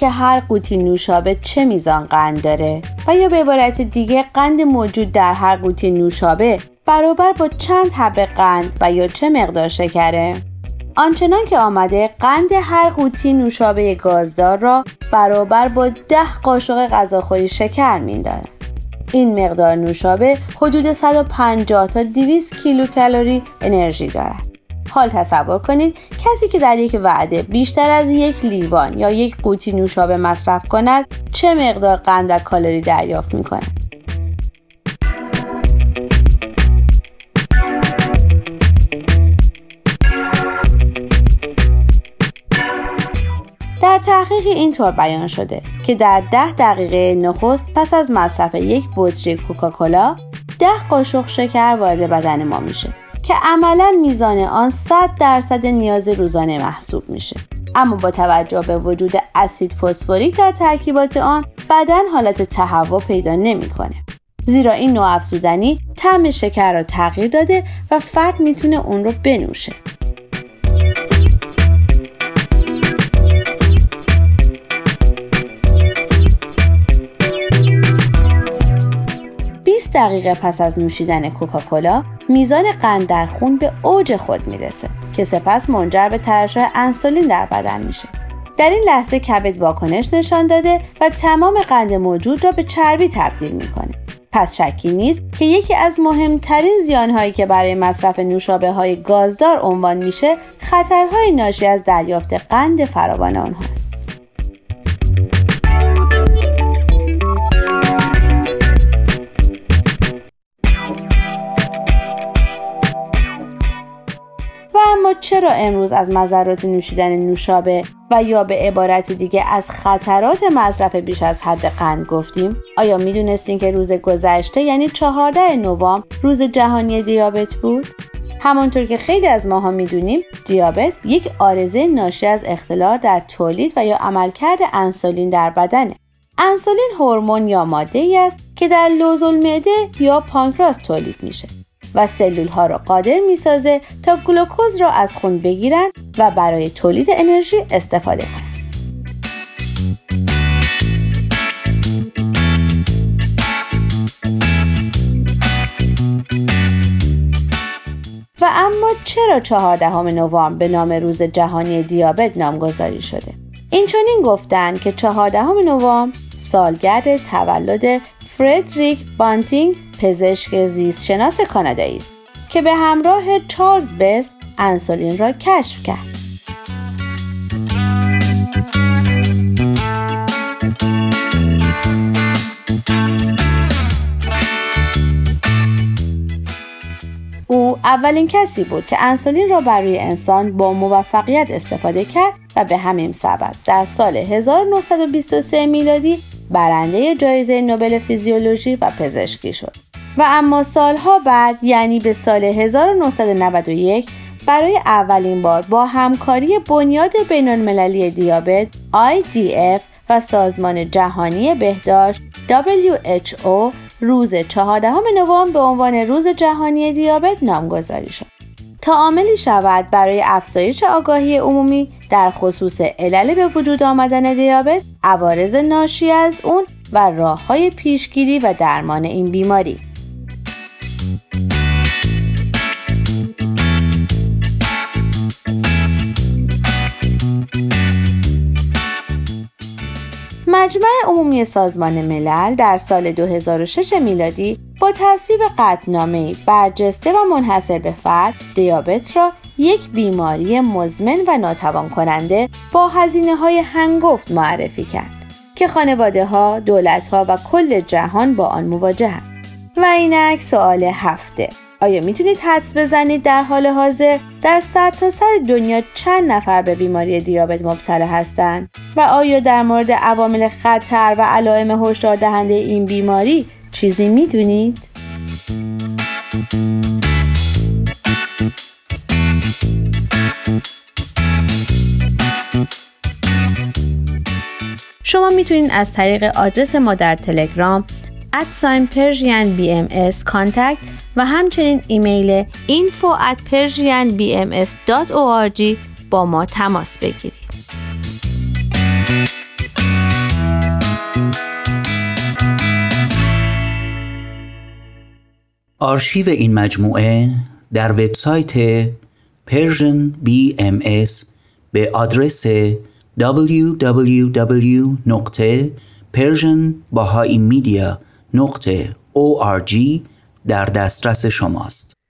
که هر قوطی نوشابه چه میزان قند داره و یا به عبارت دیگه قند موجود در هر قوطی نوشابه برابر با چند حبه قند و یا چه مقدار شکره. آنچنان که آمده قند هر قوطی نوشابه گازدار را برابر با ده قاشق غذاخوری شکر میندارد این مقدار نوشابه حدود 150 تا 200 کیلو کالری انرژی دارد. حال تصور کنید کسی که در یک وعده بیشتر از یک لیوان یا یک قوطی نوشابه مصرف کند چه مقدار قند و کالری دریافت می کند در تحقیقی اینطور بیان شده که در ده دقیقه نخست پس از مصرف یک بطری کوکاکولا ده قاشق شکر وارد بدن ما میشه. که عملا میزان آن 100 درصد نیاز روزانه محسوب میشه. اما با توجه به وجود اسید فسفوریک در ترکیبات آن بدن حالت تهوع پیدا نمی‌کنه. زیرا این نوع افزودنی طعم شکر را تغییر داده و فرد می‌تونه اون رو بنوشه. 20 دقیقه پس از نوشیدن کوکاکولا میزان قند در خون به اوج خود می‌رسه که سپس منجر به ترشح انسولین در بدن میشه. در این لحظه کبد واکنش نشان داده و تمام قند موجود را به چربی تبدیل می‌کنه. پس شکی نیست که یکی از مهمترین زیانهایی که برای مصرف نوشابه های گازدار عنوان میشه خطرهای ناشی از دریافت قند فراوان آنهاست. چرا امروز از مذرات نوشیدن نوشابه و یا به عبارت دیگه از خطرات مصرف بیش از حد قند گفتیم؟ آیا می‌دونستین که روز گذشته یعنی 14 نوامبر روز جهانی دیابت بود؟ همانطور که خیلی از ماها می‌دونیم دیابت یک آرزه ناشی از اختلال در تولید و یا عملکرد انسولین در بدنه. انسولین هورمون یا ماده ای است که در لوز المعده یا پانکراس تولید میشه. و سلول ها را قادر می سازه تا گلوکوز را از خون بگیرن و برای تولید انرژی استفاده کنند. و اما چرا چهاردهم نوامبر به نام روز جهانی دیابت نامگذاری شده؟ این چنین گفتند که چهاردهم نوامبر سالگرد تولد فردریک بانتینگ پزشک زیست شناس کانادایی است که به همراه چارلز بست انسولین را کشف کرد. او اولین کسی بود که انسولین را برای انسان با موفقیت استفاده کرد و به همین سبب در سال 1923 میلادی برنده جایزه نوبل فیزیولوژی و پزشکی شد. و اما سالها بعد یعنی به سال 1991 برای اولین بار با همکاری بنیاد بین المللی دیابت IDF و سازمان جهانی بهداشت WHO روز 14 نوامبر به عنوان روز جهانی دیابت نامگذاری شد. تا عاملی شود برای افزایش آگاهی عمومی در خصوص علل به وجود آمدن دیابت، عوارض ناشی از اون و راه های پیشگیری و درمان این بیماری. مجمع عمومی سازمان ملل در سال 2006 میلادی با تصویب قطنامه برجسته و منحصر به فرد دیابت را یک بیماری مزمن و ناتوان کننده با هزینه های هنگفت معرفی کرد که خانواده ها، دولت ها و کل جهان با آن مواجهند. و اینک سوال هفته آیا می‌تونید حدس بزنید در حال حاضر در سرتاسر سر دنیا چند نفر به بیماری دیابت مبتلا هستند و آیا در مورد عوامل خطر و علائم هشدار دهنده این بیماری چیزی می‌دونید؟ شما می‌تونید از طریق آدرس ما در تلگرام Persian BMS contact و همچنین ایمیل info at persianbms.org با ما تماس بگیرید. آرشیو این مجموعه در وبسایت Persian BMS به آدرس نقطه org در دسترس شماست.